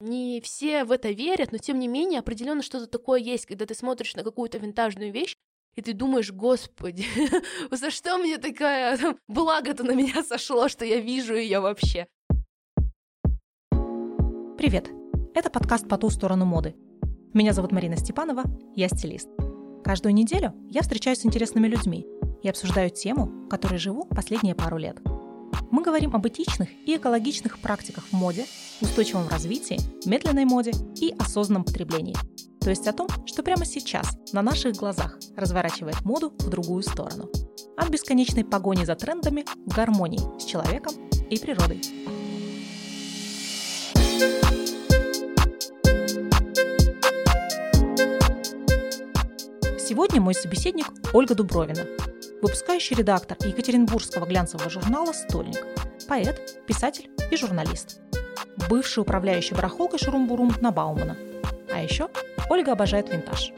Не все в это верят, но тем не менее определенно что-то такое есть, когда ты смотришь на какую-то винтажную вещь, и ты думаешь, господи, за что мне такая благо-то на меня сошло, что я вижу ее вообще. Привет! Это подкаст «По ту сторону моды». Меня зовут Марина Степанова, я стилист. Каждую неделю я встречаюсь с интересными людьми и обсуждаю тему, которой живу последние пару лет – мы говорим об этичных и экологичных практиках в моде, устойчивом развитии, медленной моде и осознанном потреблении. То есть о том, что прямо сейчас на наших глазах разворачивает моду в другую сторону. От бесконечной погони за трендами в гармонии с человеком и природой. Сегодня мой собеседник Ольга Дубровина, выпускающий редактор Екатеринбургского глянцевого журнала «Стольник», поэт, писатель и журналист. Бывший управляющий барахолкой Шурум-Бурум на Баумана. А еще Ольга обожает винтаж.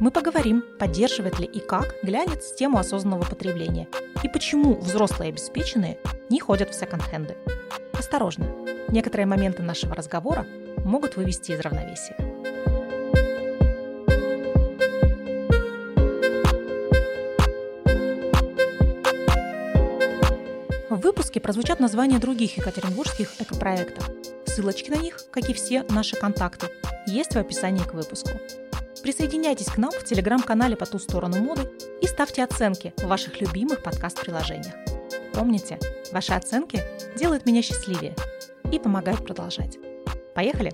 Мы поговорим, поддерживает ли и как глянец тему осознанного потребления и почему взрослые обеспеченные не ходят в секонд-хенды. Осторожно, некоторые моменты нашего разговора могут вывести из равновесия. В выпуске прозвучат названия других екатеринбургских экопроектов. Ссылочки на них, как и все наши контакты, есть в описании к выпуску. Присоединяйтесь к нам в телеграм-канале «По ту сторону моды» и ставьте оценки в ваших любимых подкаст-приложениях. Помните, ваши оценки делают меня счастливее и помогают продолжать. Поехали!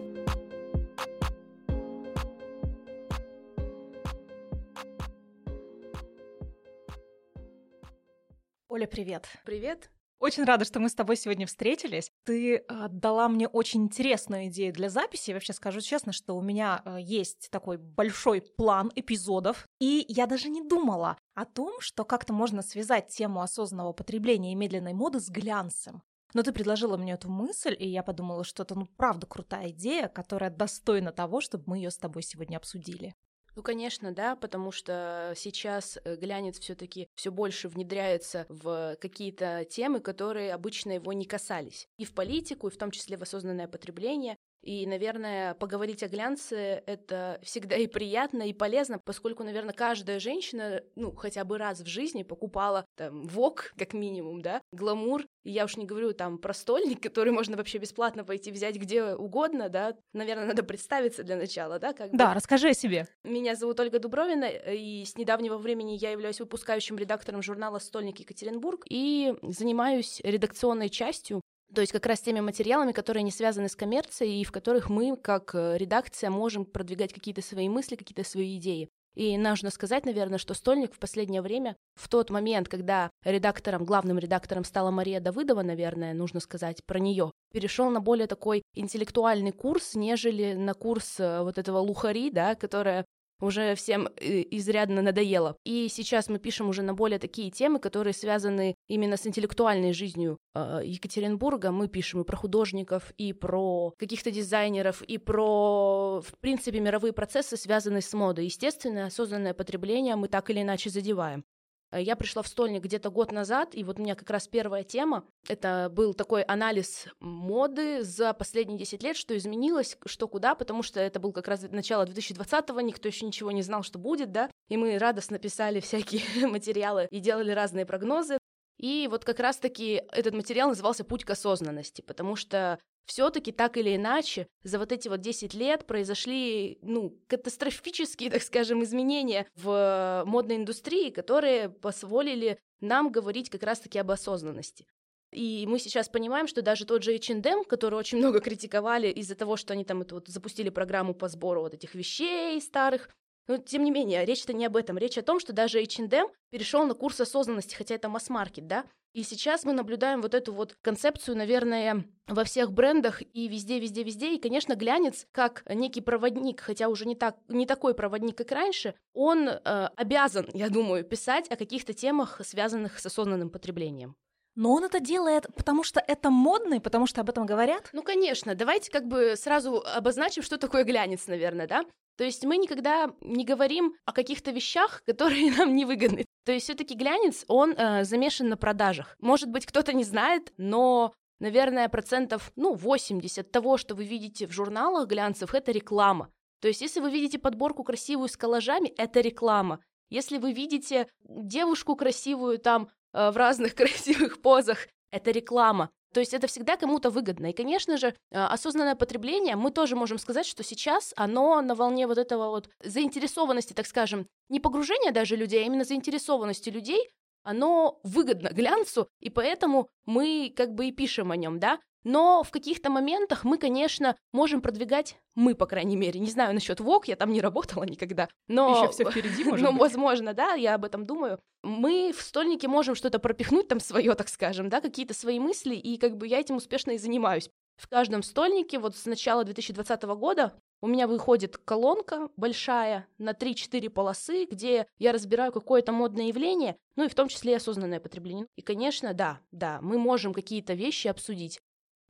Оля, привет! Привет! Очень рада, что мы с тобой сегодня встретились. Ты э, дала мне очень интересную идею для записи. Вообще скажу честно, что у меня э, есть такой большой план эпизодов, и я даже не думала о том, что как-то можно связать тему осознанного потребления и медленной моды с глянцем. Но ты предложила мне эту мысль, и я подумала, что это ну правда крутая идея, которая достойна того, чтобы мы ее с тобой сегодня обсудили. Ну, конечно, да, потому что сейчас э, глянец все-таки все больше внедряется в какие-то темы, которые обычно его не касались. И в политику, и в том числе в осознанное потребление. И, наверное, поговорить о глянце — это всегда и приятно, и полезно, поскольку, наверное, каждая женщина, ну, хотя бы раз в жизни покупала там ВОК, как минимум, да, гламур. И я уж не говорю там про стольник, который можно вообще бесплатно пойти взять где угодно, да. Наверное, надо представиться для начала, да? Как да, бы. расскажи о себе. Меня зовут Ольга Дубровина, и с недавнего времени я являюсь выпускающим редактором журнала «Стольник Екатеринбург» и занимаюсь редакционной частью то есть как раз теми материалами, которые не связаны с коммерцией и в которых мы, как э, редакция, можем продвигать какие-то свои мысли, какие-то свои идеи. И нужно сказать, наверное, что Стольник в последнее время, в тот момент, когда редактором, главным редактором стала Мария Давыдова, наверное, нужно сказать про нее, перешел на более такой интеллектуальный курс, нежели на курс э, вот этого лухари, да, которая уже всем э, изрядно надоело. И сейчас мы пишем уже на более такие темы, которые связаны именно с интеллектуальной жизнью э, Екатеринбурга. Мы пишем и про художников, и про каких-то дизайнеров, и про, в принципе, мировые процессы, связанные с модой. Естественно, осознанное потребление мы так или иначе задеваем. Э, я пришла в стольник где-то год назад, и вот у меня как раз первая тема, это был такой анализ моды за последние 10 лет, что изменилось, что куда, потому что это был как раз начало 2020-го, никто еще ничего не знал, что будет, да, и мы радостно писали всякие материалы и делали разные прогнозы. И вот как раз-таки этот материал назывался «Путь к осознанности», потому что все-таки так или иначе за вот эти вот 10 лет произошли, ну, катастрофические, так скажем, изменения в модной индустрии, которые позволили нам говорить как раз-таки об осознанности. И мы сейчас понимаем, что даже тот же H&M, который очень много критиковали из-за того, что они там это вот запустили программу по сбору вот этих вещей старых, но тем не менее, речь-то не об этом. Речь о том, что даже H&M перешел на курс осознанности, хотя это масс-маркет, да? И сейчас мы наблюдаем вот эту вот концепцию, наверное, во всех брендах и везде, везде, везде. И, конечно, глянец, как некий проводник, хотя уже не, так, не такой проводник, как раньше, он э, обязан, я думаю, писать о каких-то темах, связанных с осознанным потреблением. Но он это делает, потому что это модно, и потому что об этом говорят? Ну, конечно. Давайте как бы сразу обозначим, что такое глянец, наверное, да? То есть мы никогда не говорим о каких-то вещах, которые нам не выгодны. То есть все-таки глянец, он э, замешан на продажах. Может быть, кто-то не знает, но наверное, процентов, ну, 80 того, что вы видите в журналах глянцев, это реклама. То есть, если вы видите подборку красивую с коллажами, это реклама. Если вы видите девушку красивую там э, в разных красивых позах, это реклама. То есть это всегда кому-то выгодно. И, конечно же, э, осознанное потребление, мы тоже можем сказать, что сейчас оно на волне вот этого вот заинтересованности, так скажем, не погружения даже людей, а именно заинтересованности людей, оно выгодно глянцу, и поэтому мы как бы и пишем о нем, да. Но в каких-то моментах мы, конечно, можем продвигать, мы, по крайней мере, не знаю насчет ВОК, я там не работала никогда, но... Еще все впереди, может Ну, возможно, да, я об этом думаю. Мы в стольнике можем что-то пропихнуть там свое, так скажем, да, какие-то свои мысли, и как бы я этим успешно и занимаюсь. В каждом стольнике вот с начала 2020 года у меня выходит колонка большая на 3-4 полосы, где я разбираю какое-то модное явление, ну и в том числе и осознанное потребление. И, конечно, да, да, мы можем какие-то вещи обсудить.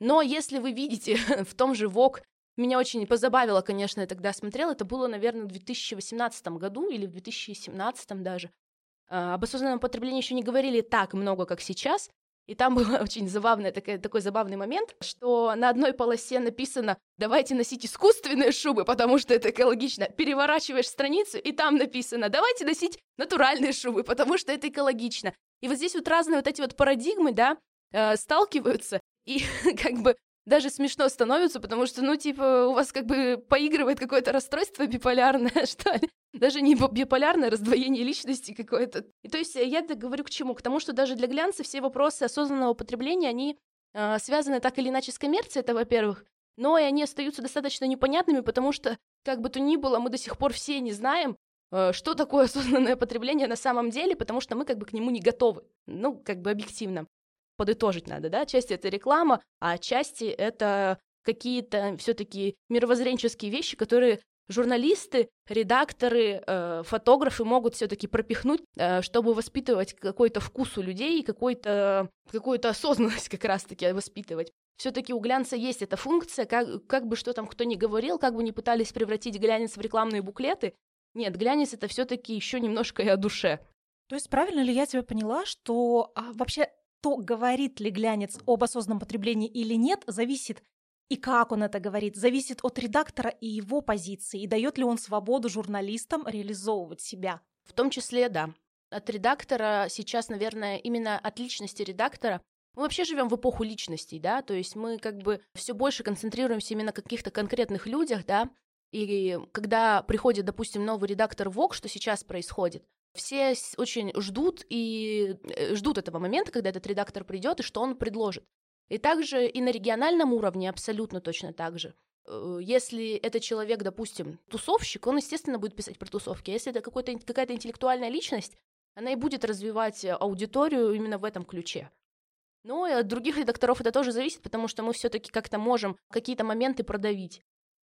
Но если вы видите в том же ВОК, меня очень позабавило, конечно, я тогда смотрела, это было, наверное, в 2018 году или в 2017 даже. А, об осознанном потреблении еще не говорили так много, как сейчас, и там был очень забавный такой, такой забавный момент, что на одной полосе написано «давайте носить искусственные шубы, потому что это экологично». Переворачиваешь страницу, и там написано «давайте носить натуральные шубы, потому что это экологично». И вот здесь вот разные вот эти вот парадигмы, да, э, сталкиваются, и как бы даже смешно становится, потому что, ну, типа, у вас как бы поигрывает какое-то расстройство биполярное, что ли. Даже не биполярное, раздвоение личности какое-то. И то есть я это говорю к чему? К тому, что даже для глянца все вопросы осознанного потребления, они э, связаны так или иначе с коммерцией, это во-первых, но и они остаются достаточно непонятными, потому что, как бы то ни было, мы до сих пор все не знаем, э, что такое осознанное потребление на самом деле, потому что мы как бы к нему не готовы. Ну, как бы объективно подытожить надо, да, часть это реклама, а части это какие-то все-таки мировоззренческие вещи, которые журналисты, редакторы, э, фотографы могут все-таки пропихнуть, э, чтобы воспитывать какой-то вкус у людей, какой-то какую-то осознанность как раз-таки воспитывать. Все-таки у глянца есть эта функция, как, как бы что там кто ни говорил, как бы ни пытались превратить глянец в рекламные буклеты. Нет, глянец это все-таки еще немножко и о душе. То есть правильно ли я тебя поняла, что а, вообще то, говорит ли глянец об осознанном потреблении или нет, зависит и как он это говорит, зависит от редактора и его позиции, и дает ли он свободу журналистам реализовывать себя. В том числе, да. От редактора сейчас, наверное, именно от личности редактора мы вообще живем в эпоху личностей, да, то есть мы как бы все больше концентрируемся именно на каких-то конкретных людях, да, и когда приходит, допустим, новый редактор ВОК, что сейчас происходит, все очень ждут и э, ждут этого момента, когда этот редактор придет и что он предложит. И также и на региональном уровне абсолютно точно так же. Э, если это человек, допустим, тусовщик, он, естественно, будет писать про тусовки. А если это какая-то интеллектуальная личность, она и будет развивать аудиторию именно в этом ключе. Но и от других редакторов это тоже зависит, потому что мы все-таки как-то можем какие-то моменты продавить.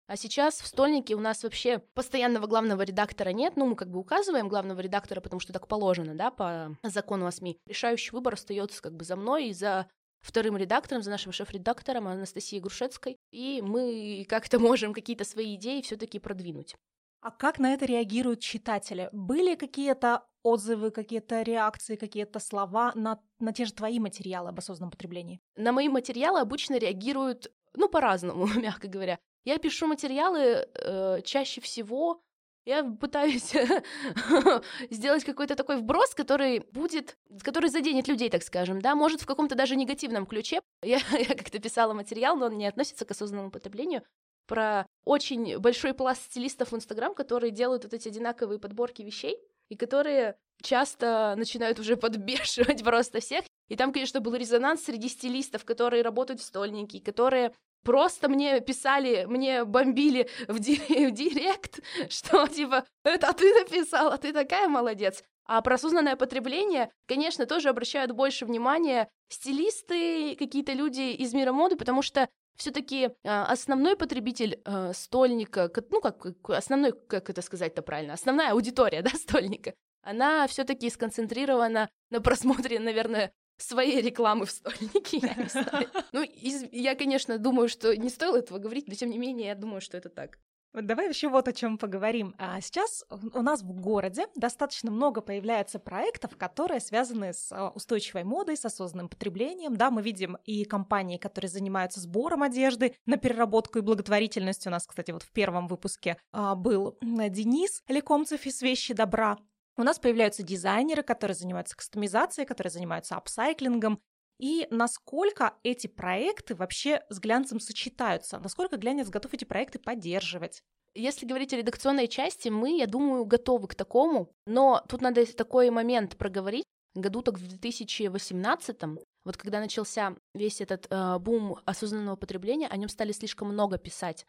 А сейчас в стольнике у нас вообще постоянного главного редактора нет. Ну, мы как бы указываем главного редактора, потому что так положено, да, по закону о СМИ. Решающий выбор остается как бы за мной и за вторым редактором, за нашим шеф-редактором Анастасией Грушецкой. И мы как-то можем какие-то свои идеи все-таки продвинуть. А как на это реагируют читатели? Были какие-то отзывы, какие-то реакции, какие-то слова на, на те же твои материалы об осознанном потреблении? На мои материалы обычно реагируют, ну, по-разному, мягко говоря. Я пишу материалы э, чаще всего я пытаюсь сделать какой-то такой вброс, который будет, который заденет людей, так скажем, да, может в каком-то даже негативном ключе. Я, я как-то писала материал, но он не относится к осознанному потреблению, про очень большой пласт стилистов в Инстаграм, которые делают вот эти одинаковые подборки вещей, и которые часто начинают уже подбешивать просто всех. И там, конечно, был резонанс среди стилистов, которые работают в стольнике, которые просто мне писали, мне бомбили в, ди- в директ, что типа, это ты написала, ты такая молодец. А про осознанное потребление, конечно, тоже обращают больше внимания стилисты, какие-то люди из мира моды, потому что все-таки э, основной потребитель э, стольника, ну как основной, как это сказать-то правильно, основная аудитория, да, стольника, она все-таки сконцентрирована на просмотре, наверное, своей рекламы в стольнике, я не знаю. Ну, из, я, конечно, думаю, что не стоило этого говорить, но тем не менее, я думаю, что это так. Давай еще вот о чем поговорим. А сейчас у нас в городе достаточно много появляется проектов, которые связаны с а, устойчивой модой, с осознанным потреблением. Да, мы видим и компании, которые занимаются сбором одежды на переработку и благотворительность. У нас, кстати, вот в первом выпуске а, был Денис Лекомцев из «Вещи добра». У нас появляются дизайнеры, которые занимаются кастомизацией, которые занимаются апсайклингом, и насколько эти проекты вообще с глянцем сочетаются, насколько глянец готов эти проекты поддерживать. Если говорить о редакционной части, мы, я думаю, готовы к такому, но тут надо такой момент проговорить. Году так в 2018 вот когда начался весь этот э, бум осознанного потребления, о нем стали слишком много писать.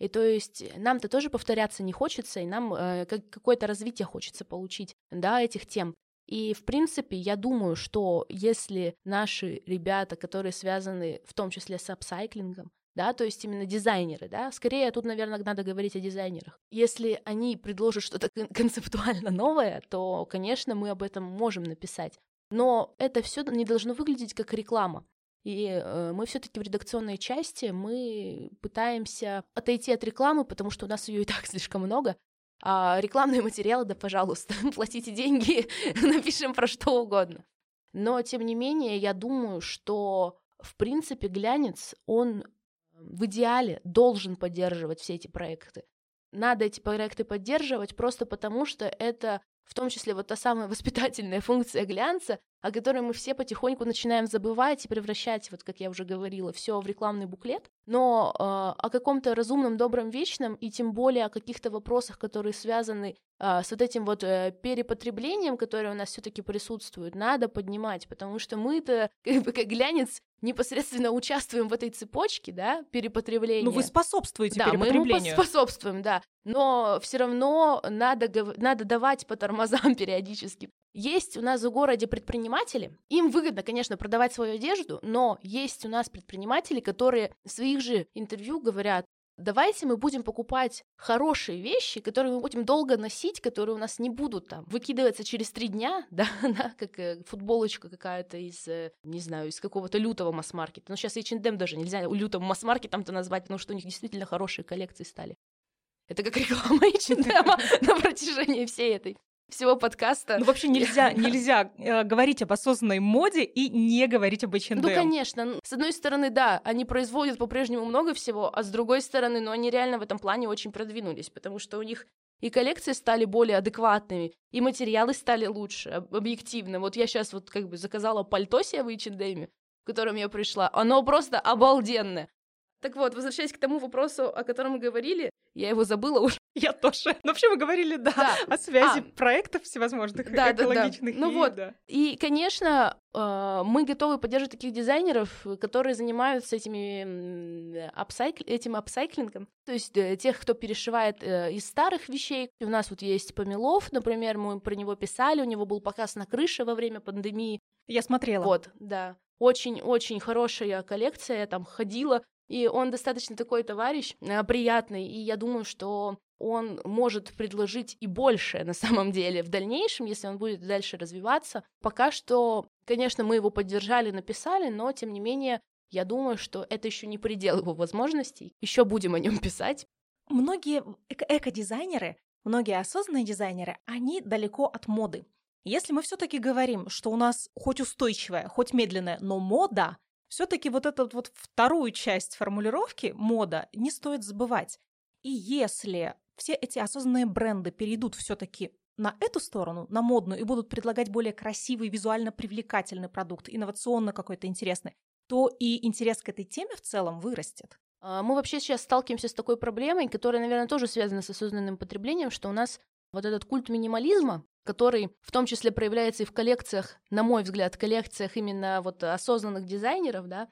И то есть нам-то тоже повторяться не хочется, и нам э, какое-то развитие хочется получить, да, этих тем. И, в принципе, я думаю, что если наши ребята, которые связаны в том числе с апсайклингом, да, то есть именно дизайнеры, да, скорее тут, наверное, надо говорить о дизайнерах. Если они предложат что-то концептуально новое, то, конечно, мы об этом можем написать. Но это все не должно выглядеть как реклама. И э, мы все-таки в редакционной части мы пытаемся отойти от рекламы, потому что у нас ее и так слишком много, а, рекламные материалы, да, пожалуйста, платите деньги, напишем про что угодно. Но, тем не менее, я думаю, что, в принципе, глянец, он в идеале должен поддерживать все эти проекты. Надо эти проекты поддерживать просто потому, что это в том числе вот та самая воспитательная функция глянца, о которой мы все потихоньку начинаем забывать и превращать, вот как я уже говорила, все в рекламный буклет, но э, о каком-то разумном, добром, вечном, и тем более о каких-то вопросах, которые связаны э, с вот этим вот э, перепотреблением, которое у нас все-таки присутствует, надо поднимать, потому что мы-то, как бы как глянец, непосредственно участвуем в этой цепочке, да, перепотребления. Ну, вы способствуете да, перепотреблению. мы ему способствуем, да. Но все равно надо, надо давать по тормозам периодически. Есть у нас в городе предприниматели, им выгодно, конечно, продавать свою одежду, но есть у нас предприниматели, которые в своих же интервью говорят, давайте мы будем покупать хорошие вещи, которые мы будем долго носить, которые у нас не будут там выкидываться через три дня, да, да как э, футболочка какая-то из, э, не знаю, из какого-то лютого масс-маркета. Но сейчас H&M даже нельзя лютым масс-маркетом-то назвать, потому что у них действительно хорошие коллекции стали. Это как реклама H&M на протяжении всей этой всего подкаста. Ну, вообще нельзя, нельзя э, говорить об осознанной моде и не говорить об H&M. Ну, конечно. С одной стороны, да, они производят по-прежнему много всего, а с другой стороны, ну, они реально в этом плане очень продвинулись, потому что у них и коллекции стали более адекватными, и материалы стали лучше, объективно. Вот я сейчас вот как бы заказала пальто себе в H&M, в котором я пришла, оно просто обалденное. Так вот, возвращаясь к тому вопросу, о котором мы говорили, я его забыла уже. Я тоже. Но вообще мы говорили, да, да. о связи а, проектов всевозможных да, экологичных. Да, да. Ну и, вот. Да. И, конечно, э, мы готовы поддерживать таких дизайнеров, которые занимаются этими апсайкл... этим апсайклингом. То есть э, тех, кто перешивает э, из старых вещей. У нас вот есть Помелов, например, мы про него писали, у него был показ на крыше во время пандемии. Я смотрела. Вот, да. Очень-очень хорошая коллекция, я там ходила, и он достаточно такой товарищ, э, приятный, и я думаю, что он может предложить и больше на самом деле в дальнейшем, если он будет дальше развиваться. Пока что, конечно, мы его поддержали, написали, но тем не менее, я думаю, что это еще не предел его возможностей. Еще будем о нем писать. Многие эко-дизайнеры, многие осознанные дизайнеры, они далеко от моды. Если мы все-таки говорим, что у нас хоть устойчивая, хоть медленная, но мода, все-таки вот эту вот вторую часть формулировки мода не стоит забывать. И если все эти осознанные бренды перейдут все-таки на эту сторону, на модную, и будут предлагать более красивый, визуально привлекательный продукт, инновационно какой-то интересный, то и интерес к этой теме в целом вырастет. А, мы вообще сейчас сталкиваемся с такой проблемой, которая, наверное, тоже связана с осознанным потреблением, что у нас вот этот культ минимализма, который в том числе проявляется и в коллекциях, на мой взгляд, коллекциях именно вот осознанных дизайнеров, да,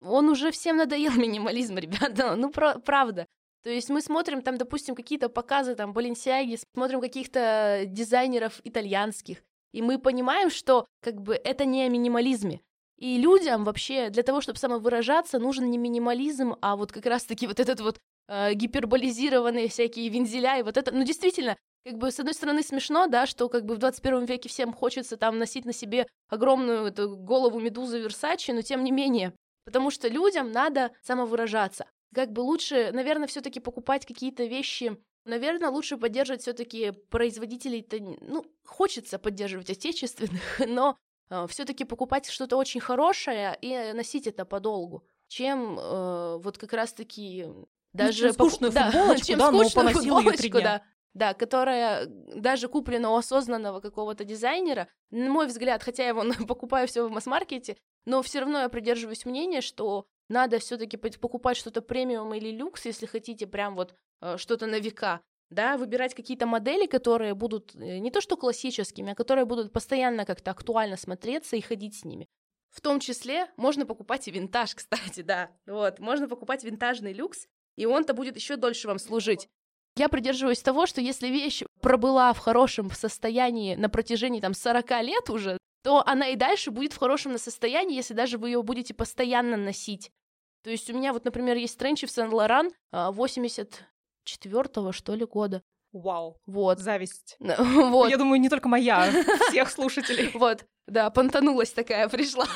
он уже всем надоел минимализм, ребята, ну про- правда. То есть мы смотрим там, допустим, какие-то показы там Баленсиаги, смотрим каких-то дизайнеров итальянских, и мы понимаем, что как бы это не о минимализме. И людям вообще для того, чтобы самовыражаться, нужен не минимализм, а вот как раз-таки вот этот вот э, гиперболизированные всякие вензеля и вот это, ну действительно, как бы, с одной стороны, смешно, да, что как бы в 21 веке всем хочется там носить на себе огромную эту голову медузы Версачи, но тем не менее, потому что людям надо самовыражаться. как бы лучше, наверное, все-таки покупать какие-то вещи Наверное, лучше поддерживать все-таки производителей-то, ну, хочется поддерживать отечественных, но э, все-таки покупать что-то очень хорошее и носить это подолгу, чем э, вот как раз-таки даже ну, чем скучную пок... футболочку, чем да, скучную футболочку, да, да, которая даже куплена у осознанного какого-то дизайнера, на мой взгляд, хотя я его покупаю все в масс-маркете, но все равно я придерживаюсь мнения, что надо все-таки покупать что-то премиум или люкс, если хотите прям вот э, что-то на века, да, выбирать какие-то модели, которые будут э, не то что классическими, а которые будут постоянно как-то актуально смотреться и ходить с ними. В том числе можно покупать и винтаж, кстати, да, вот, можно покупать винтажный люкс, и он-то будет еще дольше вам служить. Я придерживаюсь того, что если вещь пробыла в хорошем состоянии на протяжении там 40 лет уже, то она и дальше будет в хорошем состоянии, если даже вы ее будете постоянно носить. То есть у меня вот, например, есть тренчи в Сен-Лоран 84-го, что ли, года. Вау. Вот. Зависть. вот. Я думаю, не только моя, всех слушателей. Вот, да, понтанулась такая, пришла.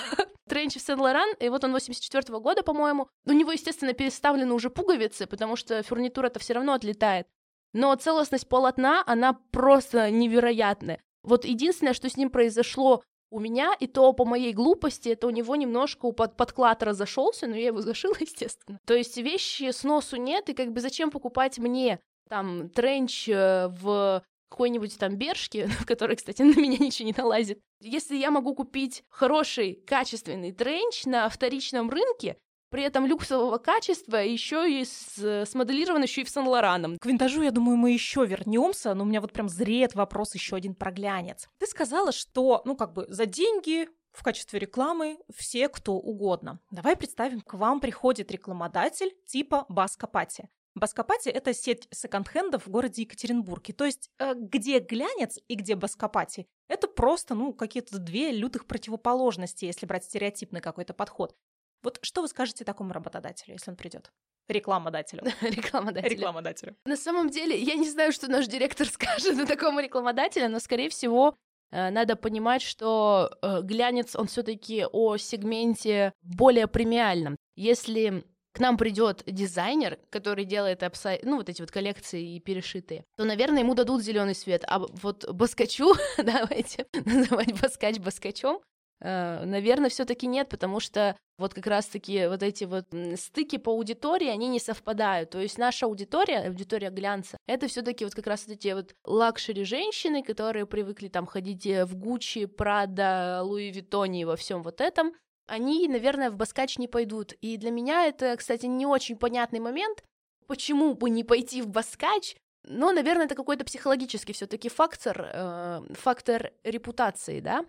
Тренчи в Сен-Лоран, и вот он 84-го года, по-моему. У него, естественно, переставлены уже пуговицы, потому что фурнитура-то все равно отлетает. Но целостность полотна, она просто невероятная. Вот единственное, что с ним произошло у меня, и то по моей глупости, это у него немножко под подклад разошелся, но я его зашила, естественно. То есть вещи с носу нет, и как бы зачем покупать мне там тренч э, в какой-нибудь там бершке, в которой, кстати, на меня ничего не налазит. Если я могу купить хороший, качественный тренч на вторичном рынке, при этом люксового качества, еще и с, смоделирован еще и в Сан-Лораном. К винтажу, я думаю, мы еще вернемся, но у меня вот прям зреет вопрос еще один про глянец. Ты сказала, что, ну, как бы за деньги в качестве рекламы все, кто угодно. Давай представим, к вам приходит рекламодатель типа Баскопати. Баскопати — это сеть секонд-хендов в городе Екатеринбурге. То есть э, где глянец и где Баскопати — это просто, ну, какие-то две лютых противоположности, если брать стереотипный какой-то подход. Вот что вы скажете такому работодателю, если он придет? Рекламодателю. Рекламодателю. Рекламодателю. На самом деле, я не знаю, что наш директор скажет на такому рекламодателю, но, скорее всего, э, надо понимать, что э, глянец, он все таки о сегменте более премиальном. Если к нам придет дизайнер, который делает апсай... ну, вот эти вот коллекции и перешитые, то, наверное, ему дадут зеленый свет. А вот баскачу, давайте называть баскач баскачом, Э, наверное, все-таки нет, потому что вот как раз-таки вот эти вот стыки по аудитории, они не совпадают. То есть наша аудитория, аудитория глянца, это все-таки вот как раз вот эти вот luxury женщины, которые привыкли там ходить э, в Gucci, Prada, Louis Vuitton е и во всем вот этом, они, наверное, в баскач не пойдут. И для меня это, кстати, не очень понятный момент, почему бы не пойти в баскач, но, наверное, это какой-то психологический все-таки фактор, э, фактор репутации, да.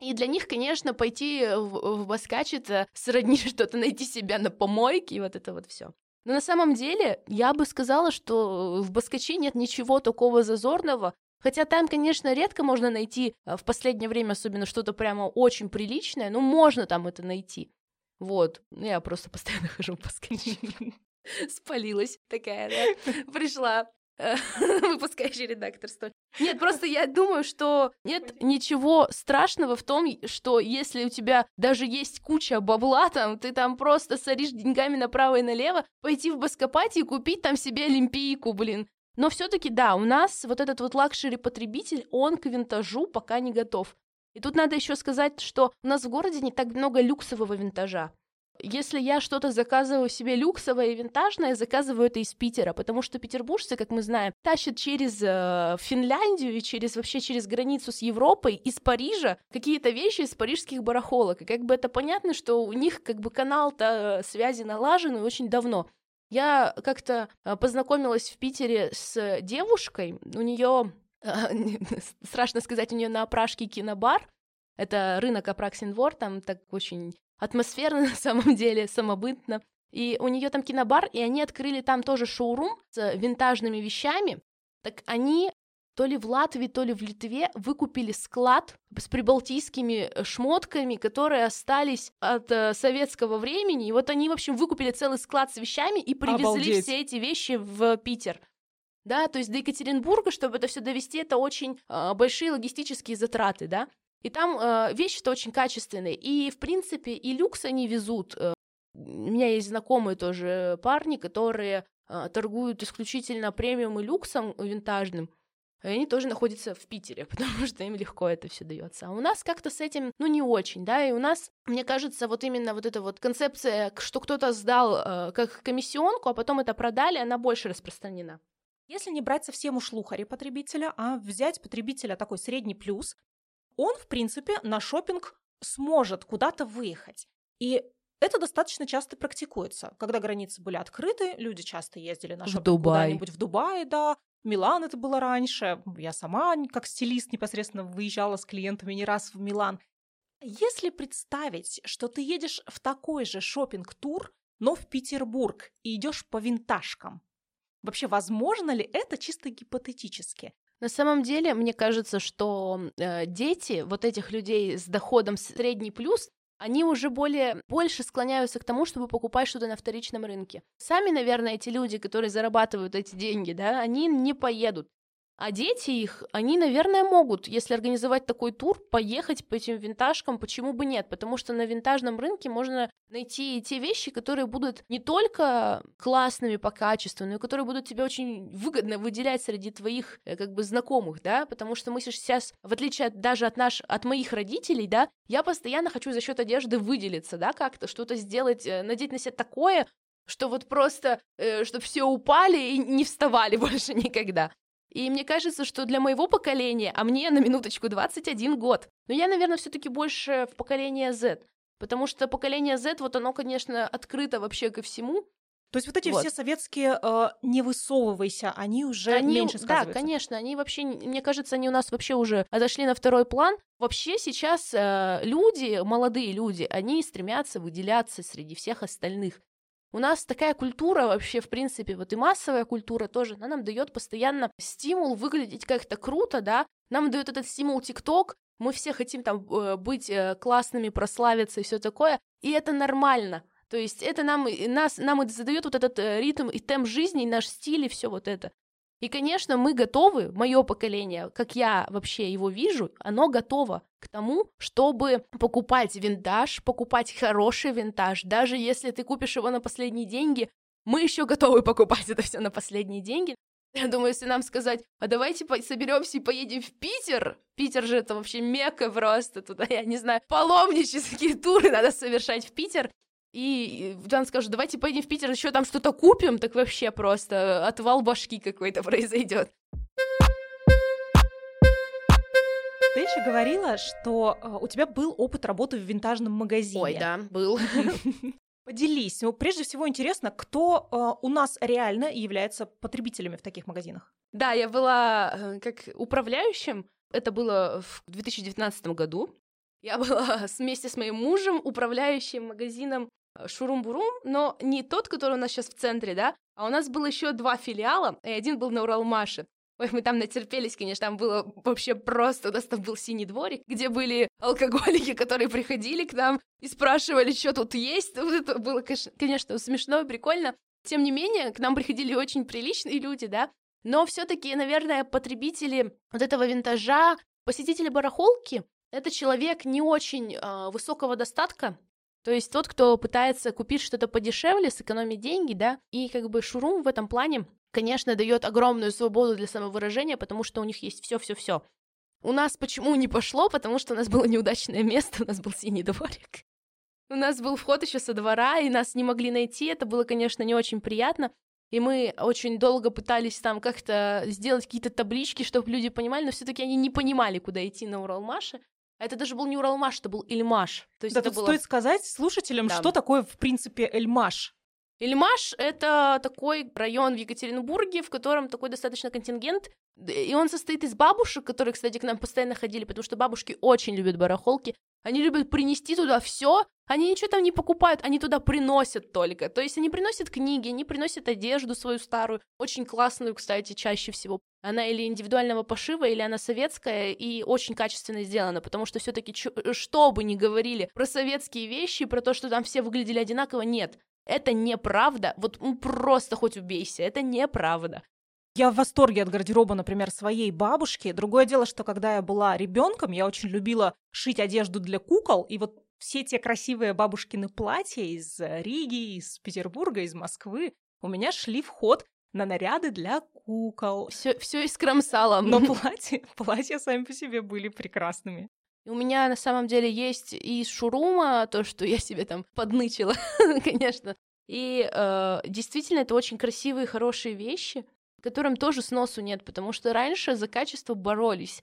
И для них, конечно, пойти в, в баскач это сродни что-то найти себя на помойке и вот это вот все. Но на самом деле я бы сказала, что в баскаче нет ничего такого зазорного, Хотя там, конечно, редко можно найти а, в последнее время особенно что-то прямо очень приличное, но можно там это найти. Вот, я просто постоянно хожу в баскаче. Спалилась такая, да, пришла выпускающий редактор столь. Нет, просто я думаю, что нет ничего страшного в том, что если у тебя даже есть куча бабла, там, ты там просто соришь деньгами направо и налево, пойти в Баскопати и купить там себе Олимпийку, блин. Но все таки да, у нас вот этот вот лакшери-потребитель, он к винтажу пока не готов. И тут надо еще сказать, что у нас в городе не так много люксового винтажа. Если я что-то заказываю себе люксовое и винтажное, заказываю это из Питера, потому что петербуржцы, как мы знаем, тащат через э, Финляндию и через вообще через границу с Европой из Парижа какие-то вещи из парижских барахолок. И как бы это понятно, что у них как бы канал-то связи налажен и очень давно. Я как-то э, познакомилась в Питере с девушкой, у нее э, страшно сказать, у нее на опрашке кинобар, это рынок Апраксин двор, там так очень атмосферно на самом деле, самобытно. И у нее там кинобар, и они открыли там тоже шоурум с винтажными вещами. Так они то ли в Латвии, то ли в Литве выкупили склад с прибалтийскими э, шмотками, которые остались от э, советского времени. И вот они, в общем, выкупили целый склад с вещами и привезли Обалдеть. все эти вещи в Питер. Да, то есть до Екатеринбурга, чтобы это все довести, это очень э, большие логистические затраты, да. И там э, вещи-то очень качественные. И, в принципе, и люкс они везут. Э, У меня есть знакомые тоже парни, которые э, торгуют исключительно премиум и люксом винтажным, и они тоже находятся в Питере, потому что им легко это все дается. А у нас как-то с этим, ну, не очень, да, и у нас, мне кажется, вот именно вот эта вот концепция, что кто-то сдал э, как комиссионку, а потом это продали, она больше распространена. Если не брать совсем уж лухари потребителя, а взять потребителя такой средний плюс, он, в принципе, на шопинг сможет куда-то выехать. И это достаточно часто практикуется. Когда границы были открыты, люди часто ездили на шопинг куда-нибудь в Дубае, да, Милан это было раньше. Я сама, как стилист, непосредственно выезжала с клиентами не раз в Милан. Если представить, что ты едешь в такой же шопинг тур но в Петербург и идешь по винтажкам, вообще возможно ли это чисто гипотетически? На самом деле, мне кажется, что э, дети вот этих людей с доходом средний плюс, они уже более, больше склоняются к тому, чтобы покупать что-то на вторичном рынке. Сами, наверное, эти люди, которые зарабатывают эти деньги, да, они не поедут. А дети их, они, наверное, могут, если организовать такой тур, поехать по этим винтажкам, почему бы нет? Потому что на винтажном рынке можно найти те вещи, которые будут не только классными по качеству, но и которые будут тебе очень выгодно выделять среди твоих, э, как бы, знакомых, да, потому что мы сейчас, в отличие от, даже от, наш, от моих родителей, да, я постоянно хочу за счет одежды выделиться, да, как-то что-то сделать, э, надеть на себя такое, что вот просто, э, чтобы все упали и не вставали больше никогда. И мне кажется, что для моего поколения, а мне на минуточку 21 год, но я, наверное, все-таки больше в поколение Z, потому что поколение Z, вот оно, конечно, открыто вообще ко всему, то есть вот эти вот. все советские э, «не высовывайся», они уже они, меньше сказываются? Да, конечно, они вообще, мне кажется, они у нас вообще уже отошли на второй план. Вообще сейчас э, люди, молодые люди, они стремятся выделяться среди всех остальных. У нас такая культура вообще, в принципе, вот и массовая культура тоже, она нам дает постоянно стимул выглядеть как-то круто, да, нам дает этот стимул ТикТок, мы все хотим там э, быть э, классными, прославиться и все такое, и это нормально. То есть это нам, нас, нам и задает вот этот э, ритм и темп жизни, и наш стиль, и все вот это. И, конечно, мы готовы, мое поколение, как я вообще его вижу, оно готово к тому, чтобы покупать винтаж, покупать хороший винтаж. Даже если ты купишь его на последние деньги, мы еще готовы покупать это все на последние деньги. Я думаю, если нам сказать, а давайте соберемся и поедем в Питер, Питер же это вообще мека просто, туда, я не знаю, паломнические туры надо совершать в Питер, и Джан скажет, давайте поедем в Питер, еще там что-то купим, так вообще просто отвал башки какой-то произойдет. Ты еще говорила, что э, у тебя был опыт работы в винтажном магазине. Ой, да, был. Поделись. Ну, прежде всего интересно, кто э, у нас реально является потребителями в таких магазинах? Да, я была э, как управляющим. Это было в 2019 году. Я была вместе с моим мужем управляющим магазином Шурум-Бурум, но не тот, который у нас сейчас в центре, да, а у нас было еще два филиала, и один был на Уралмаше. Ой, мы там натерпелись, конечно, там было вообще просто, у нас там был синий дворик, где были алкоголики, которые приходили к нам и спрашивали, что тут есть. Вот это было, конечно, смешно и прикольно. Тем не менее, к нам приходили очень приличные люди, да, но все таки наверное, потребители вот этого винтажа, посетители барахолки, это человек не очень э, высокого достатка, то есть тот, кто пытается купить что-то подешевле, сэкономить деньги, да, и как бы шурум в этом плане, конечно, дает огромную свободу для самовыражения, потому что у них есть все-все-все. У нас почему не пошло? Потому что у нас было неудачное место, у нас был синий дворик. У нас был вход еще со двора, и нас не могли найти. Это было, конечно, не очень приятно. И мы очень долго пытались там как-то сделать какие-то таблички, чтобы люди понимали, но все-таки они не понимали, куда идти на Уралмаше. Это даже был не Уралмаш, это был Ильмаш. То есть да, это тут было... стоит сказать слушателям, да. что такое, в принципе, Эльмаш. Ильмаш — это такой район в Екатеринбурге, в котором такой достаточно контингент, и он состоит из бабушек, которые, кстати, к нам постоянно ходили, потому что бабушки очень любят барахолки. Они любят принести туда все, они ничего там не покупают, они туда приносят только. То есть они приносят книги, они приносят одежду свою старую, очень классную, кстати, чаще всего. Она или индивидуального пошива, или она советская и очень качественно сделана, потому что все-таки, что бы ни говорили про советские вещи, про то, что там все выглядели одинаково, нет. Это неправда. Вот ну, просто хоть убейся. Это неправда. Я в восторге от гардероба, например, своей бабушки. Другое дело, что когда я была ребенком, я очень любила шить одежду для кукол. И вот все те красивые бабушкины платья из Риги, из Петербурга, из Москвы у меня шли в ход на наряды для кукол. Все, все искромсало. Но платья, платья сами по себе были прекрасными. У меня на самом деле есть и шурума, то, что я себе там поднычила, конечно. И э, действительно, это очень красивые, хорошие вещи, которым тоже сносу нет, потому что раньше за качество боролись.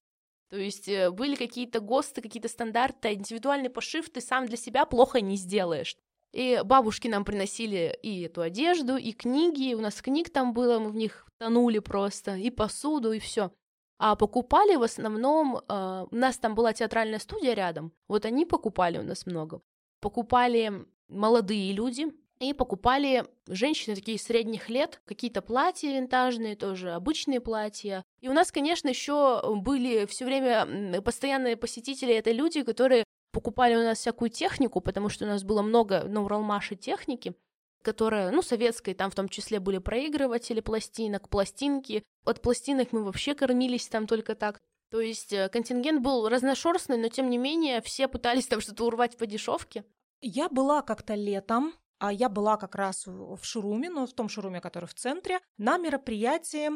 То есть э, были какие-то ГОСТы, какие-то стандарты, индивидуальный пошив ты сам для себя плохо не сделаешь. И бабушки нам приносили и эту одежду, и книги. У нас книг там было, мы в них тонули просто, и посуду, и все. А покупали в основном, э, у нас там была театральная студия рядом, вот они покупали у нас много. Покупали молодые люди, и покупали женщины такие средних лет, какие-то платья винтажные, тоже обычные платья. И у нас, конечно, еще были все время постоянные посетители, это люди, которые покупали у нас всякую технику, потому что у нас было много, ну, Уралмаши техники, которая, ну, советской, там в том числе были проигрыватели пластинок, пластинки. От пластинок мы вообще кормились там только так. То есть э, контингент был разношерстный, но тем не менее все пытались там что-то урвать по дешевке. Я была как-то летом, я была как раз в шуруме, но в том шуруме, который в центре, на мероприятии,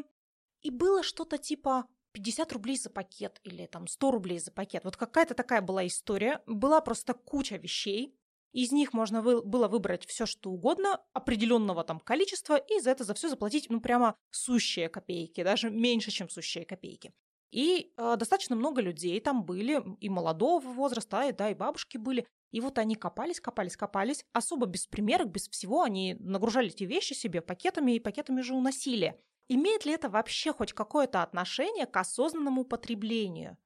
и было что-то типа 50 рублей за пакет или там 100 рублей за пакет. Вот какая-то такая была история. Была просто куча вещей. Из них можно вы, было выбрать все, что угодно, определенного там количества, и за это за все заплатить, ну, прямо сущие копейки, даже меньше, чем сущие копейки. И э, достаточно много людей там были, и молодого возраста, и, да, и бабушки были. И вот они копались, копались, копались, особо без примерок, без всего, они нагружали эти вещи себе пакетами и пакетами же уносили. Имеет ли это вообще хоть какое-то отношение к осознанному потреблению?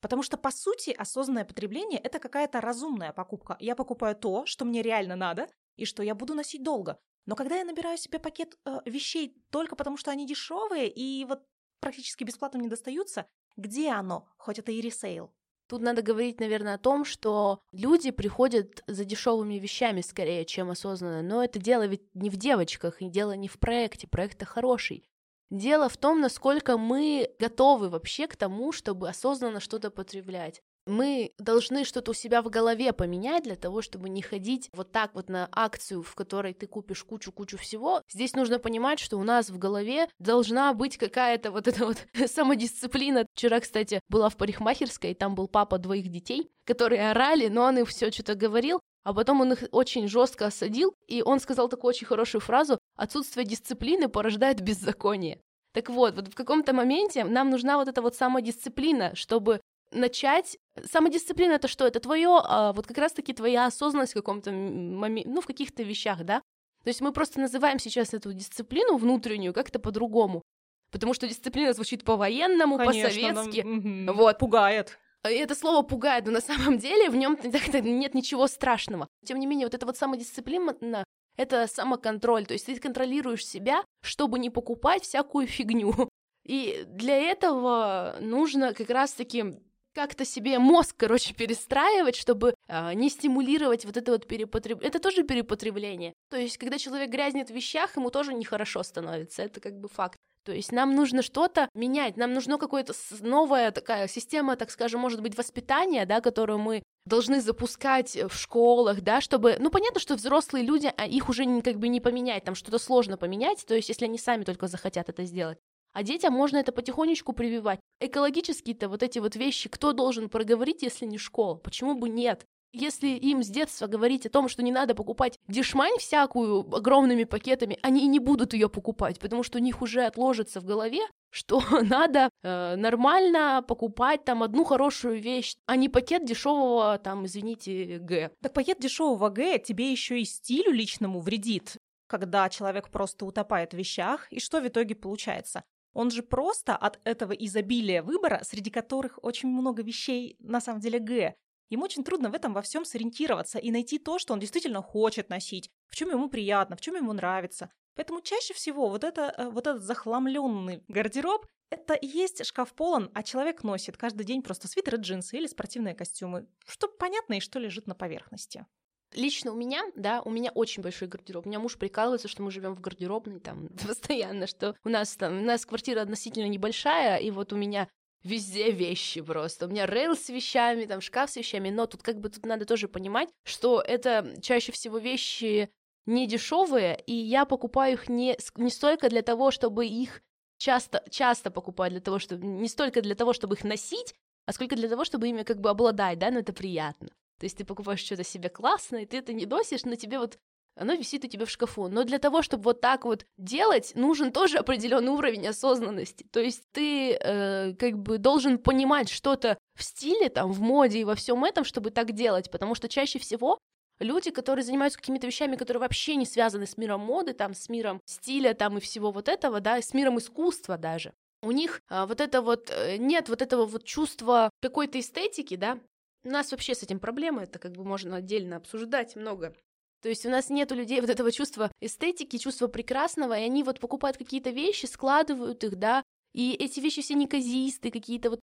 Потому что, по сути, осознанное потребление – это какая-то разумная покупка. Я покупаю то, что мне реально надо, и что я буду носить долго. Но когда я набираю себе пакет э, вещей только потому, что они дешевые и вот практически бесплатно не достаются, где оно? Хоть это и ресейл. Тут надо говорить, наверное, о том, что люди приходят за дешевыми вещами скорее, чем осознанно. Но это дело ведь не в девочках, и дело не в проекте. Проект хороший. Дело в том, насколько мы готовы вообще к тому, чтобы осознанно что-то потреблять. Мы должны что-то у себя в голове поменять для того, чтобы не ходить вот так вот на акцию, в которой ты купишь кучу-кучу всего. Здесь нужно понимать, что у нас в голове должна быть какая-то вот эта вот самодисциплина. Вчера, кстати, была в парикмахерской, и там был папа двоих детей, которые орали, но он им все что-то говорил, а потом он их очень жестко осадил, и он сказал такую очень хорошую фразу «Отсутствие дисциплины порождает беззаконие». Так вот, вот в каком-то моменте нам нужна вот эта вот самодисциплина, чтобы начать... Самодисциплина — это что? Это твое, а, вот как раз-таки твоя осознанность в каком-то моменте, ну, в каких-то вещах, да? То есть мы просто называем сейчас эту дисциплину внутреннюю как-то по-другому. Потому что дисциплина звучит по-военному, по-советски. Нам, вот. Пугает. И это слово пугает, но на самом деле в нем нет ничего страшного. Тем не менее, вот эта вот самодисциплина, это самоконтроль, то есть ты контролируешь себя, чтобы не покупать всякую фигню. И для этого нужно как раз-таки как-то себе мозг, короче, перестраивать, чтобы э, не стимулировать вот это вот перепотребление. Это тоже перепотребление. То есть, когда человек грязнет в вещах, ему тоже нехорошо становится. Это как бы факт. То есть нам нужно что-то менять, нам нужна какая-то новая такая система, так скажем, может быть, воспитания, да, которую мы должны запускать в школах, да, чтобы, ну, понятно, что взрослые люди, а их уже как бы не поменять, там что-то сложно поменять, то есть если они сами только захотят это сделать. А детям можно это потихонечку прививать. Экологические-то вот эти вот вещи кто должен проговорить, если не школа? Почему бы нет? Если им с детства говорить о том, что не надо покупать дешмань всякую огромными пакетами, они и не будут ее покупать, потому что у них уже отложится в голове, что надо э, нормально покупать там одну хорошую вещь, а не пакет дешевого там, извините, Г. Так пакет дешевого Г тебе еще и стилю личному вредит, когда человек просто утопает в вещах, и что в итоге получается? Он же просто от этого изобилия выбора, среди которых очень много вещей на самом деле Г, Ему очень трудно в этом во всем сориентироваться и найти то, что он действительно хочет носить, в чем ему приятно, в чем ему нравится. Поэтому чаще всего вот, это, э, вот этот захламленный гардероб это и есть шкаф полон, а человек носит каждый день просто свитеры, джинсы или спортивные костюмы, что понятно и что лежит на поверхности. Лично у меня, да, у меня очень большой гардероб. У меня муж прикалывается, что мы живем в гардеробной там постоянно, что у нас там, у нас квартира относительно небольшая, и вот у меня везде вещи просто. У меня рейл с вещами, там шкаф с вещами, но тут как бы тут надо тоже понимать, что это чаще всего вещи не дешевые, и я покупаю их не, не столько для того, чтобы их часто, часто покупать, для того, чтобы не столько для того, чтобы их носить, а сколько для того, чтобы ими как бы обладать, да, но это приятно. То есть ты покупаешь что-то себе классное, ты это не носишь, но тебе вот оно висит у тебя в шкафу. Но для того, чтобы вот так вот делать, нужен тоже определенный уровень осознанности. То есть ты э, как бы должен понимать что-то в стиле, там, в моде и во всем этом, чтобы так делать, потому что чаще всего люди, которые занимаются какими-то вещами, которые вообще не связаны с миром моды, там, с миром стиля, там, и всего вот этого, да, с миром искусства даже, у них а, вот это вот э, нет вот этого вот чувства какой-то эстетики, да. У нас вообще с этим проблемы, это как бы можно отдельно обсуждать много. То есть у нас нет у людей вот этого чувства эстетики, чувства прекрасного, и они вот покупают какие-то вещи, складывают их, да, и эти вещи все неказистые, какие-то вот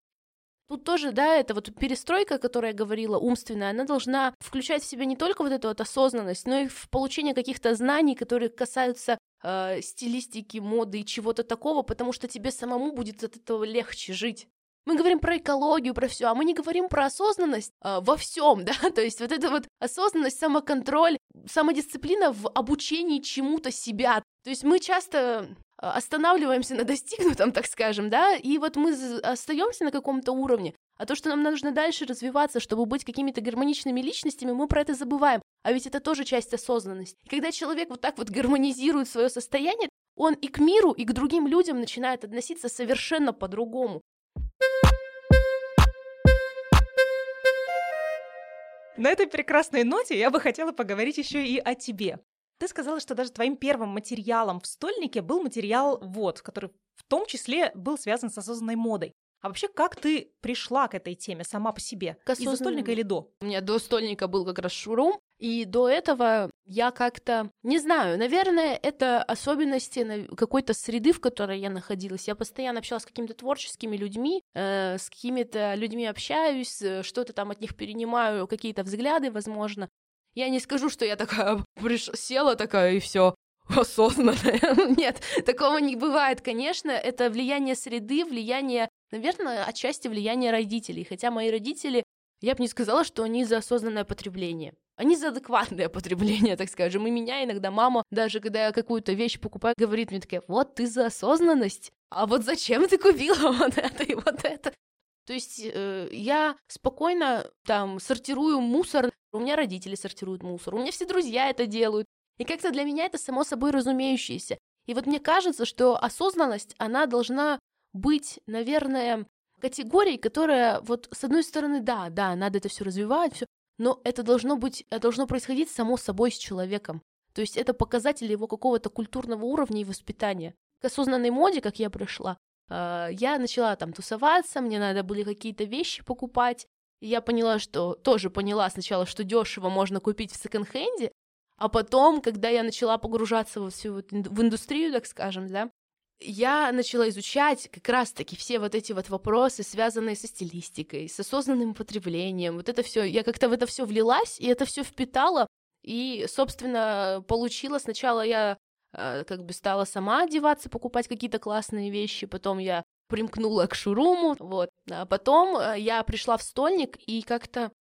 Тут тоже, да, это вот перестройка, о которой я говорила, умственная, она должна включать в себя не только вот эту вот осознанность, но и в получение каких-то знаний, которые касаются э, стилистики, моды и чего-то такого, потому что тебе самому будет от этого легче жить. Мы говорим про экологию, про все, а мы не говорим про осознанность э, во всем, да, то есть вот эта вот осознанность, самоконтроль, самодисциплина в обучении чему-то себя. То есть мы часто а, останавливаемся на достигнутом, так скажем, да, и вот мы остаемся на каком-то уровне, а то, что нам нужно дальше развиваться, чтобы быть какими-то гармоничными личностями, мы про это забываем. А ведь это тоже часть осознанности. И когда человек вот так вот гармонизирует свое состояние, он и к миру, и к другим людям начинает относиться совершенно по-другому. На этой прекрасной ноте я бы хотела поговорить еще и о тебе. Ты сказала, что даже твоим первым материалом в стольнике был материал вот, который в том числе был связан с осознанной модой. А вообще, как ты пришла к этой теме сама по себе? К Из-за стольника или до? У меня до стольника был как раз шурум, и до этого я как-то, не знаю, наверное, это особенности какой-то среды, в которой я находилась. Я постоянно общалась с какими-то творческими людьми, э, с какими-то людьми общаюсь, э, что-то там от них перенимаю, какие-то взгляды, возможно. Я не скажу, что я такая приш... села такая и все осознанная. Нет, такого не бывает, конечно. Это влияние среды, влияние, наверное, отчасти влияние родителей. Хотя мои родители, я бы не сказала, что они за осознанное потребление. Они за адекватное потребление, так скажем. И меня иногда мама, даже когда я какую-то вещь покупаю, говорит мне такая, вот ты за осознанность, а вот зачем ты купила вот это и вот это? То есть э, я спокойно там сортирую мусор, у меня родители сортируют мусор, у меня все друзья это делают. И как-то для меня это само собой разумеющееся. И вот мне кажется, что осознанность, она должна быть, наверное, категорией, которая вот с одной стороны, да, да, надо это все развивать, все, но это должно быть, это должно происходить само собой с человеком. То есть это показатель его какого-то культурного уровня и воспитания. К осознанной моде, как я пришла, а, я начала там тусоваться, мне надо были какие-то вещи покупать. И я поняла, что тоже поняла сначала, что дешево можно купить в секонд-хенде, а потом, когда я начала погружаться во всю в индустрию, так скажем, да, я начала изучать как раз-таки все вот эти вот вопросы, связанные со стилистикой, с осознанным потреблением. Вот это все, я как-то в это все влилась, и это все впитала, и, собственно, получила. Сначала я Э, как бы стала сама одеваться, покупать какие-то классные вещи, потом я примкнула к шуруму, вот. А потом э, я пришла в стольник, и как-то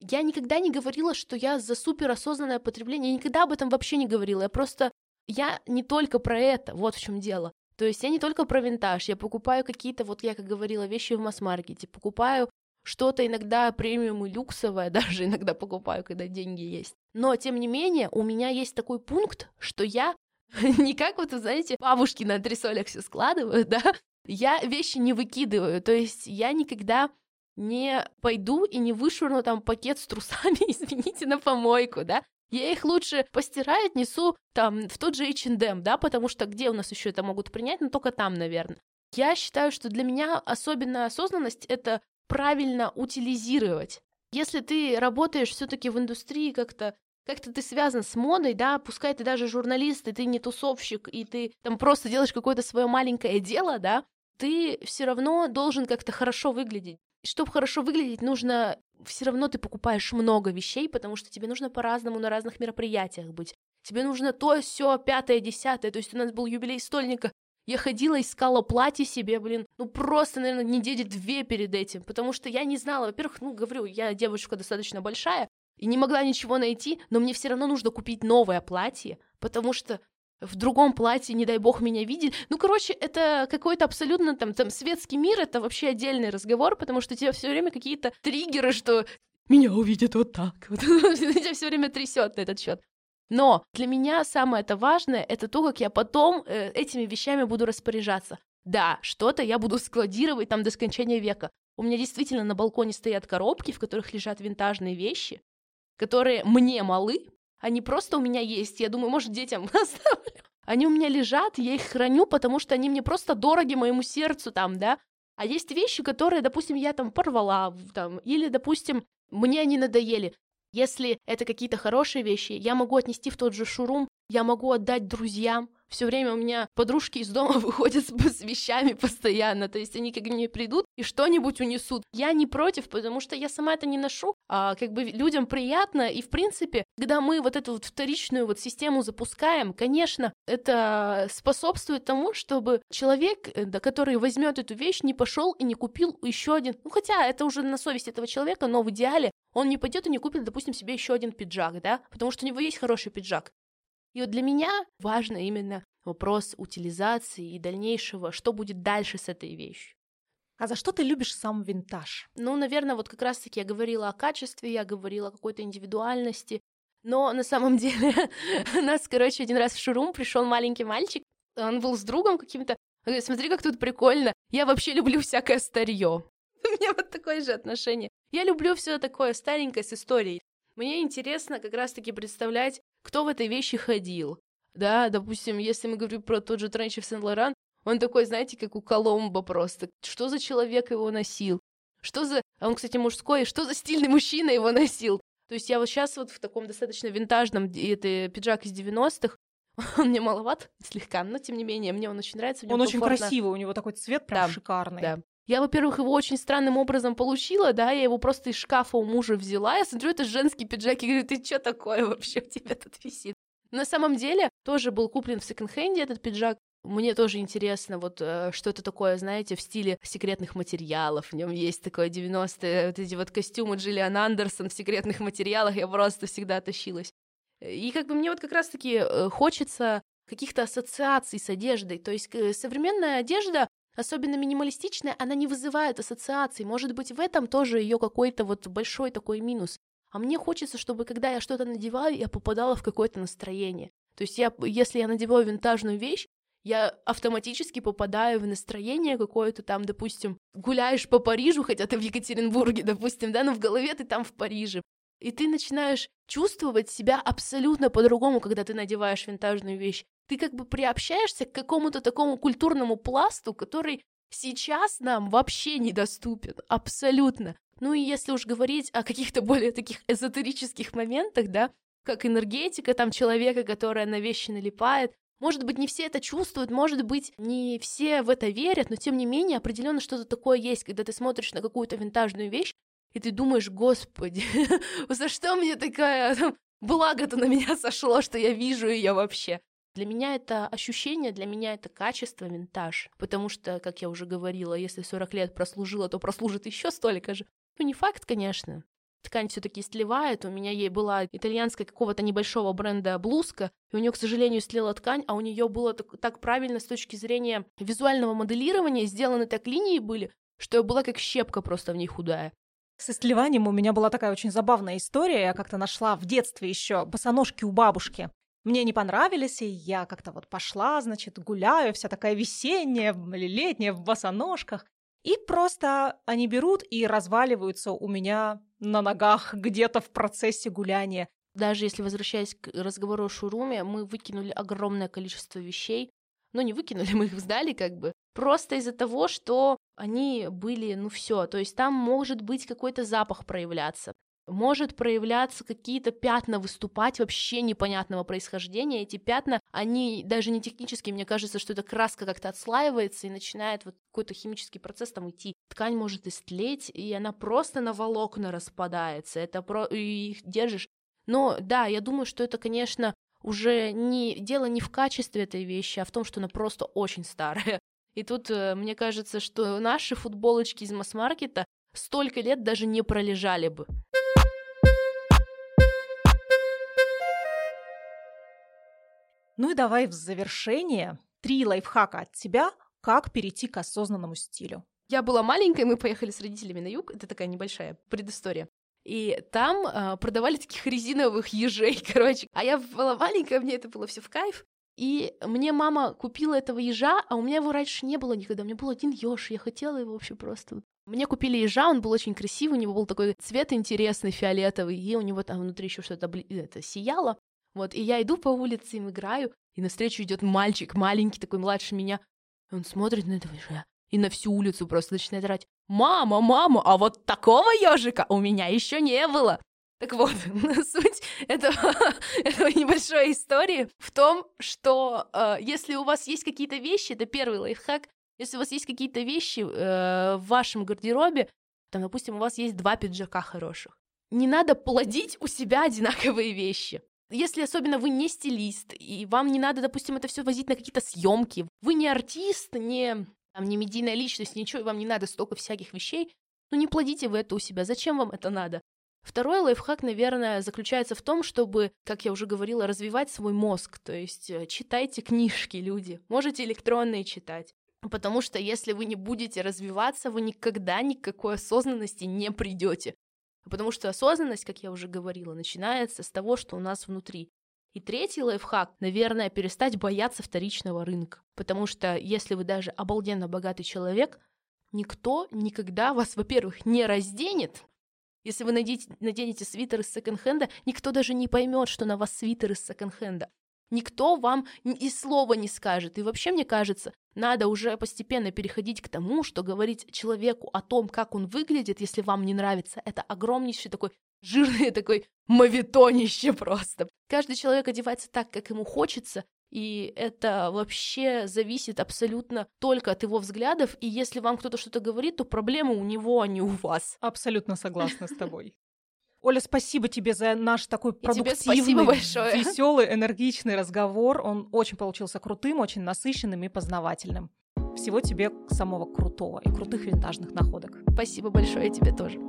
я никогда не говорила, что я за суперосознанное потребление, я никогда об этом вообще не говорила, я просто, я не только про это, вот в чем дело. То есть я не только про винтаж, я покупаю какие-то, вот я как говорила, вещи в масс-маркете, покупаю что-то иногда премиум и люксовое, даже иногда покупаю, когда деньги есть. Но, тем не менее, у меня есть такой пункт, что я Не как вот, знаете, бабушки на антресолях все складывают, да? Я вещи не выкидываю, то есть я никогда не пойду и не вышвырну там пакет с трусами, извините, на помойку, да? Я их лучше постираю, отнесу там в тот же H&M, да, потому что где у нас еще это могут принять, ну только там, наверное. Я считаю, что для меня особенная осознанность — это правильно утилизировать. Если ты работаешь все-таки в индустрии как-то как-то ты связан с модой, да, пускай ты даже журналист, и ты не тусовщик, и ты там просто делаешь какое-то свое маленькое дело, да, ты все равно должен как-то хорошо выглядеть. Чтобы хорошо выглядеть, нужно все равно ты покупаешь много вещей, потому что тебе нужно по-разному на разных мероприятиях быть. Тебе нужно то, все, пятое, десятое. То есть у нас был юбилей стольника, Я ходила, искала платье себе, блин, ну просто, наверное, недели две перед этим, потому что я не знала, во-первых, ну, говорю, я девочка достаточно большая, и не могла ничего найти, но мне все равно нужно купить новое платье, потому что в другом платье, не дай бог, меня видели. Ну, короче, это какой-то абсолютно там, там светский мир, это вообще отдельный разговор, потому что у тебя все время какие-то триггеры, что меня увидят вот так. Вот. тебя все время трясет на этот счет. Но для меня самое это важное это то, как я потом э, этими вещами буду распоряжаться. Да, что-то я буду складировать там до скончания века. У меня действительно на балконе стоят коробки, в которых лежат винтажные вещи, которые мне малы, они просто у меня есть. Я думаю, может, детям оставлю. Они у меня лежат, я их храню, потому что они мне просто дороги моему сердцу там, да. А есть вещи, которые, допустим, я там порвала, там, или, допустим, мне они надоели. Если это какие-то хорошие вещи, я могу отнести в тот же шурум, я могу отдать друзьям, все время у меня подружки из дома выходят с, вещами постоянно, то есть они как мне придут и что-нибудь унесут. Я не против, потому что я сама это не ношу, а как бы людям приятно, и в принципе, когда мы вот эту вот вторичную вот систему запускаем, конечно, это способствует тому, чтобы человек, э, который возьмет эту вещь, не пошел и не купил еще один, ну хотя это уже на совести этого человека, но в идеале он не пойдет и не купит, допустим, себе еще один пиджак, да, потому что у него есть хороший пиджак. И вот для меня важно именно вопрос утилизации и дальнейшего, что будет дальше с этой вещью. А за что ты любишь сам винтаж? Ну, наверное, вот как раз-таки я говорила о качестве, я говорила о какой-то индивидуальности, но на самом деле у нас, короче, один раз в шурум пришел маленький мальчик, он был с другом каким-то, он говорит, смотри, как тут прикольно, я вообще люблю всякое старье. У меня вот такое же отношение. Я люблю все такое старенькое с историей. Мне интересно как раз-таки представлять, кто в этой вещи ходил. Да, допустим, если мы говорим про тот же Тренч в Сен-Лоран, он такой, знаете, как у Коломбо просто. Что за человек его носил? Что за... А он, кстати, мужской. Что за стильный мужчина его носил? То есть я вот сейчас вот в таком достаточно винтажном, это пиджак из 90-х, он мне маловат слегка, но тем не менее, мне он очень нравится. Он комфортно. очень красивый, у него такой цвет прям да, шикарный. Да. Я, во-первых, его очень странным образом получила, да, я его просто из шкафа у мужа взяла, я смотрю, это женский пиджак, и говорю, ты что такое вообще у тебя тут висит? На самом деле, тоже был куплен в секонд-хенде этот пиджак, мне тоже интересно, вот э, что это такое, знаете, в стиле секретных материалов. В нем есть такое 90-е, вот эти вот костюмы Джиллиан Андерсон в секретных материалах, я просто всегда тащилась. И как бы мне вот как раз-таки э, хочется каких-то ассоциаций с одеждой. То есть э, современная одежда, особенно минималистичная, она не вызывает ассоциаций. Может быть, в этом тоже ее какой-то вот большой такой минус. А мне хочется, чтобы когда я что-то надеваю, я попадала в какое-то настроение. То есть я, если я надеваю винтажную вещь, я автоматически попадаю в настроение какое-то там, допустим, гуляешь по Парижу, хотя ты в Екатеринбурге, допустим, да, но в голове ты там в Париже. И ты начинаешь чувствовать себя абсолютно по-другому, когда ты надеваешь винтажную вещь ты как бы приобщаешься к какому-то такому культурному пласту, который сейчас нам вообще недоступен, абсолютно. Ну и если уж говорить о каких-то более таких эзотерических моментах, да, как энергетика там человека, которая на вещи налипает, может быть, не все это чувствуют, может быть, не все в это верят, но тем не менее определенно что-то такое есть, когда ты смотришь на какую-то винтажную вещь, и ты думаешь, господи, за что мне такая благо-то на меня сошло, что я вижу ее вообще. Для меня это ощущение, для меня это качество, винтаж. Потому что, как я уже говорила, если 40 лет прослужила, то прослужит еще столько же. Ну, не факт, конечно. Ткань все-таки сливает. У меня ей была итальянская какого-то небольшого бренда блузка, и у нее, к сожалению, слила ткань, а у нее было так, так правильно с точки зрения визуального моделирования, сделаны так линии были, что я была как щепка просто в ней худая. С сливанием у меня была такая очень забавная история. Я как-то нашла в детстве еще босоножки у бабушки мне не понравились, и я как-то вот пошла, значит, гуляю, вся такая весенняя или летняя в босоножках. И просто они берут и разваливаются у меня на ногах где-то в процессе гуляния. Даже если возвращаясь к разговору о шуруме, мы выкинули огромное количество вещей. Ну, не выкинули, мы их сдали как бы. Просто из-за того, что они были, ну все, то есть там может быть какой-то запах проявляться может проявляться какие-то пятна, выступать вообще непонятного происхождения. Эти пятна, они даже не технические, мне кажется, что эта краска как-то отслаивается и начинает вот какой-то химический процесс там идти. Ткань может истлеть, и она просто на волокна распадается. Это про... и их держишь. Но да, я думаю, что это, конечно, уже не дело не в качестве этой вещи, а в том, что она просто очень старая. И тут э, мне кажется, что наши футболочки из масс-маркета столько лет даже не пролежали бы. Ну и давай в завершение три лайфхака от тебя, как перейти к осознанному стилю. Я была маленькой, мы поехали с родителями на юг, это такая небольшая предыстория. И там э, продавали таких резиновых ежей, короче. А я была маленькая, мне это было все в кайф. И мне мама купила этого ежа, а у меня его раньше не было никогда. У меня был один еж, я хотела его вообще просто. Мне купили ежа, он был очень красивый, у него был такой цвет интересный, фиолетовый, и у него там внутри еще что-то это сияло. Вот, и я иду по улице, им играю, и навстречу идет мальчик, маленький такой, младше меня. И он смотрит на этого ежа и на всю улицу просто начинает орать «Мама, мама, а вот такого ежика у меня еще не было!» Так вот, суть этого, этого небольшой истории в том, что э, если у вас есть какие-то вещи, это первый лайфхак, если у вас есть какие-то вещи э, в вашем гардеробе, там, допустим, у вас есть два пиджака хороших, не надо плодить у себя одинаковые вещи. Если особенно вы не стилист, и вам не надо, допустим, это все возить на какие-то съемки, вы не артист, не, там, не медийная личность, ничего, и вам не надо столько всяких вещей, ну не плодите вы это у себя. Зачем вам это надо? Второй лайфхак, наверное, заключается в том, чтобы, как я уже говорила, развивать свой мозг. То есть э, читайте книжки, люди. Можете электронные читать. Потому что если вы не будете развиваться, вы никогда никакой осознанности не придете. Потому что осознанность, как я уже говорила, начинается с того, что у нас внутри. И третий лайфхак, наверное, перестать бояться вторичного рынка. Потому что если вы даже обалденно богатый человек, никто никогда вас, во-первых, не разденет. Если вы наденете, наденете свитер из секонд-хенда, никто даже не поймет, что на вас свитер из секонд-хенда. Никто вам и слова не скажет. И вообще, мне кажется, надо уже постепенно переходить к тому, что говорить человеку о том, как он выглядит, если вам не нравится, это огромнейший такой жирный такой мавитонище просто. Каждый человек одевается так, как ему хочется, и это вообще зависит абсолютно только от его взглядов. И если вам кто-то что-то говорит, то проблема у него, а не у вас. Абсолютно согласна с тобой. Оля, спасибо тебе за наш такой продуктивный, веселый, энергичный разговор. Он очень получился крутым, очень насыщенным и познавательным. Всего тебе самого крутого и крутых винтажных находок. Спасибо большое тебе тоже.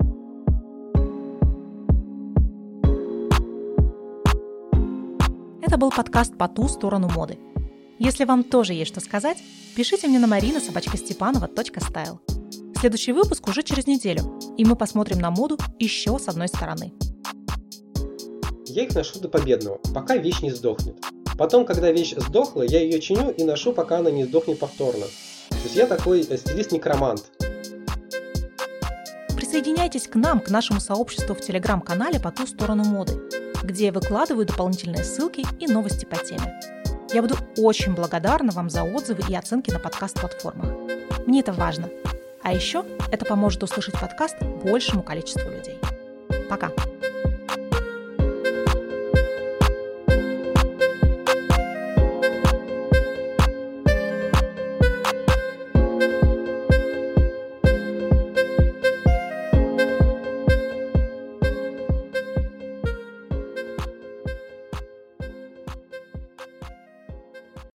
Это был подкаст «По ту сторону моды». Если вам тоже есть что сказать, пишите мне на marina стайл. Следующий выпуск уже через неделю, и мы посмотрим на моду еще с одной стороны. Я их ношу до победного, пока вещь не сдохнет. Потом, когда вещь сдохла, я ее чиню и ношу, пока она не сдохнет повторно. То есть я такой э, стилист-некромант. Присоединяйтесь к нам, к нашему сообществу в телеграм-канале «По ту сторону моды», где я выкладываю дополнительные ссылки и новости по теме. Я буду очень благодарна вам за отзывы и оценки на подкаст-платформах. Мне это важно – а еще это поможет услышать подкаст большему количеству людей. Пока!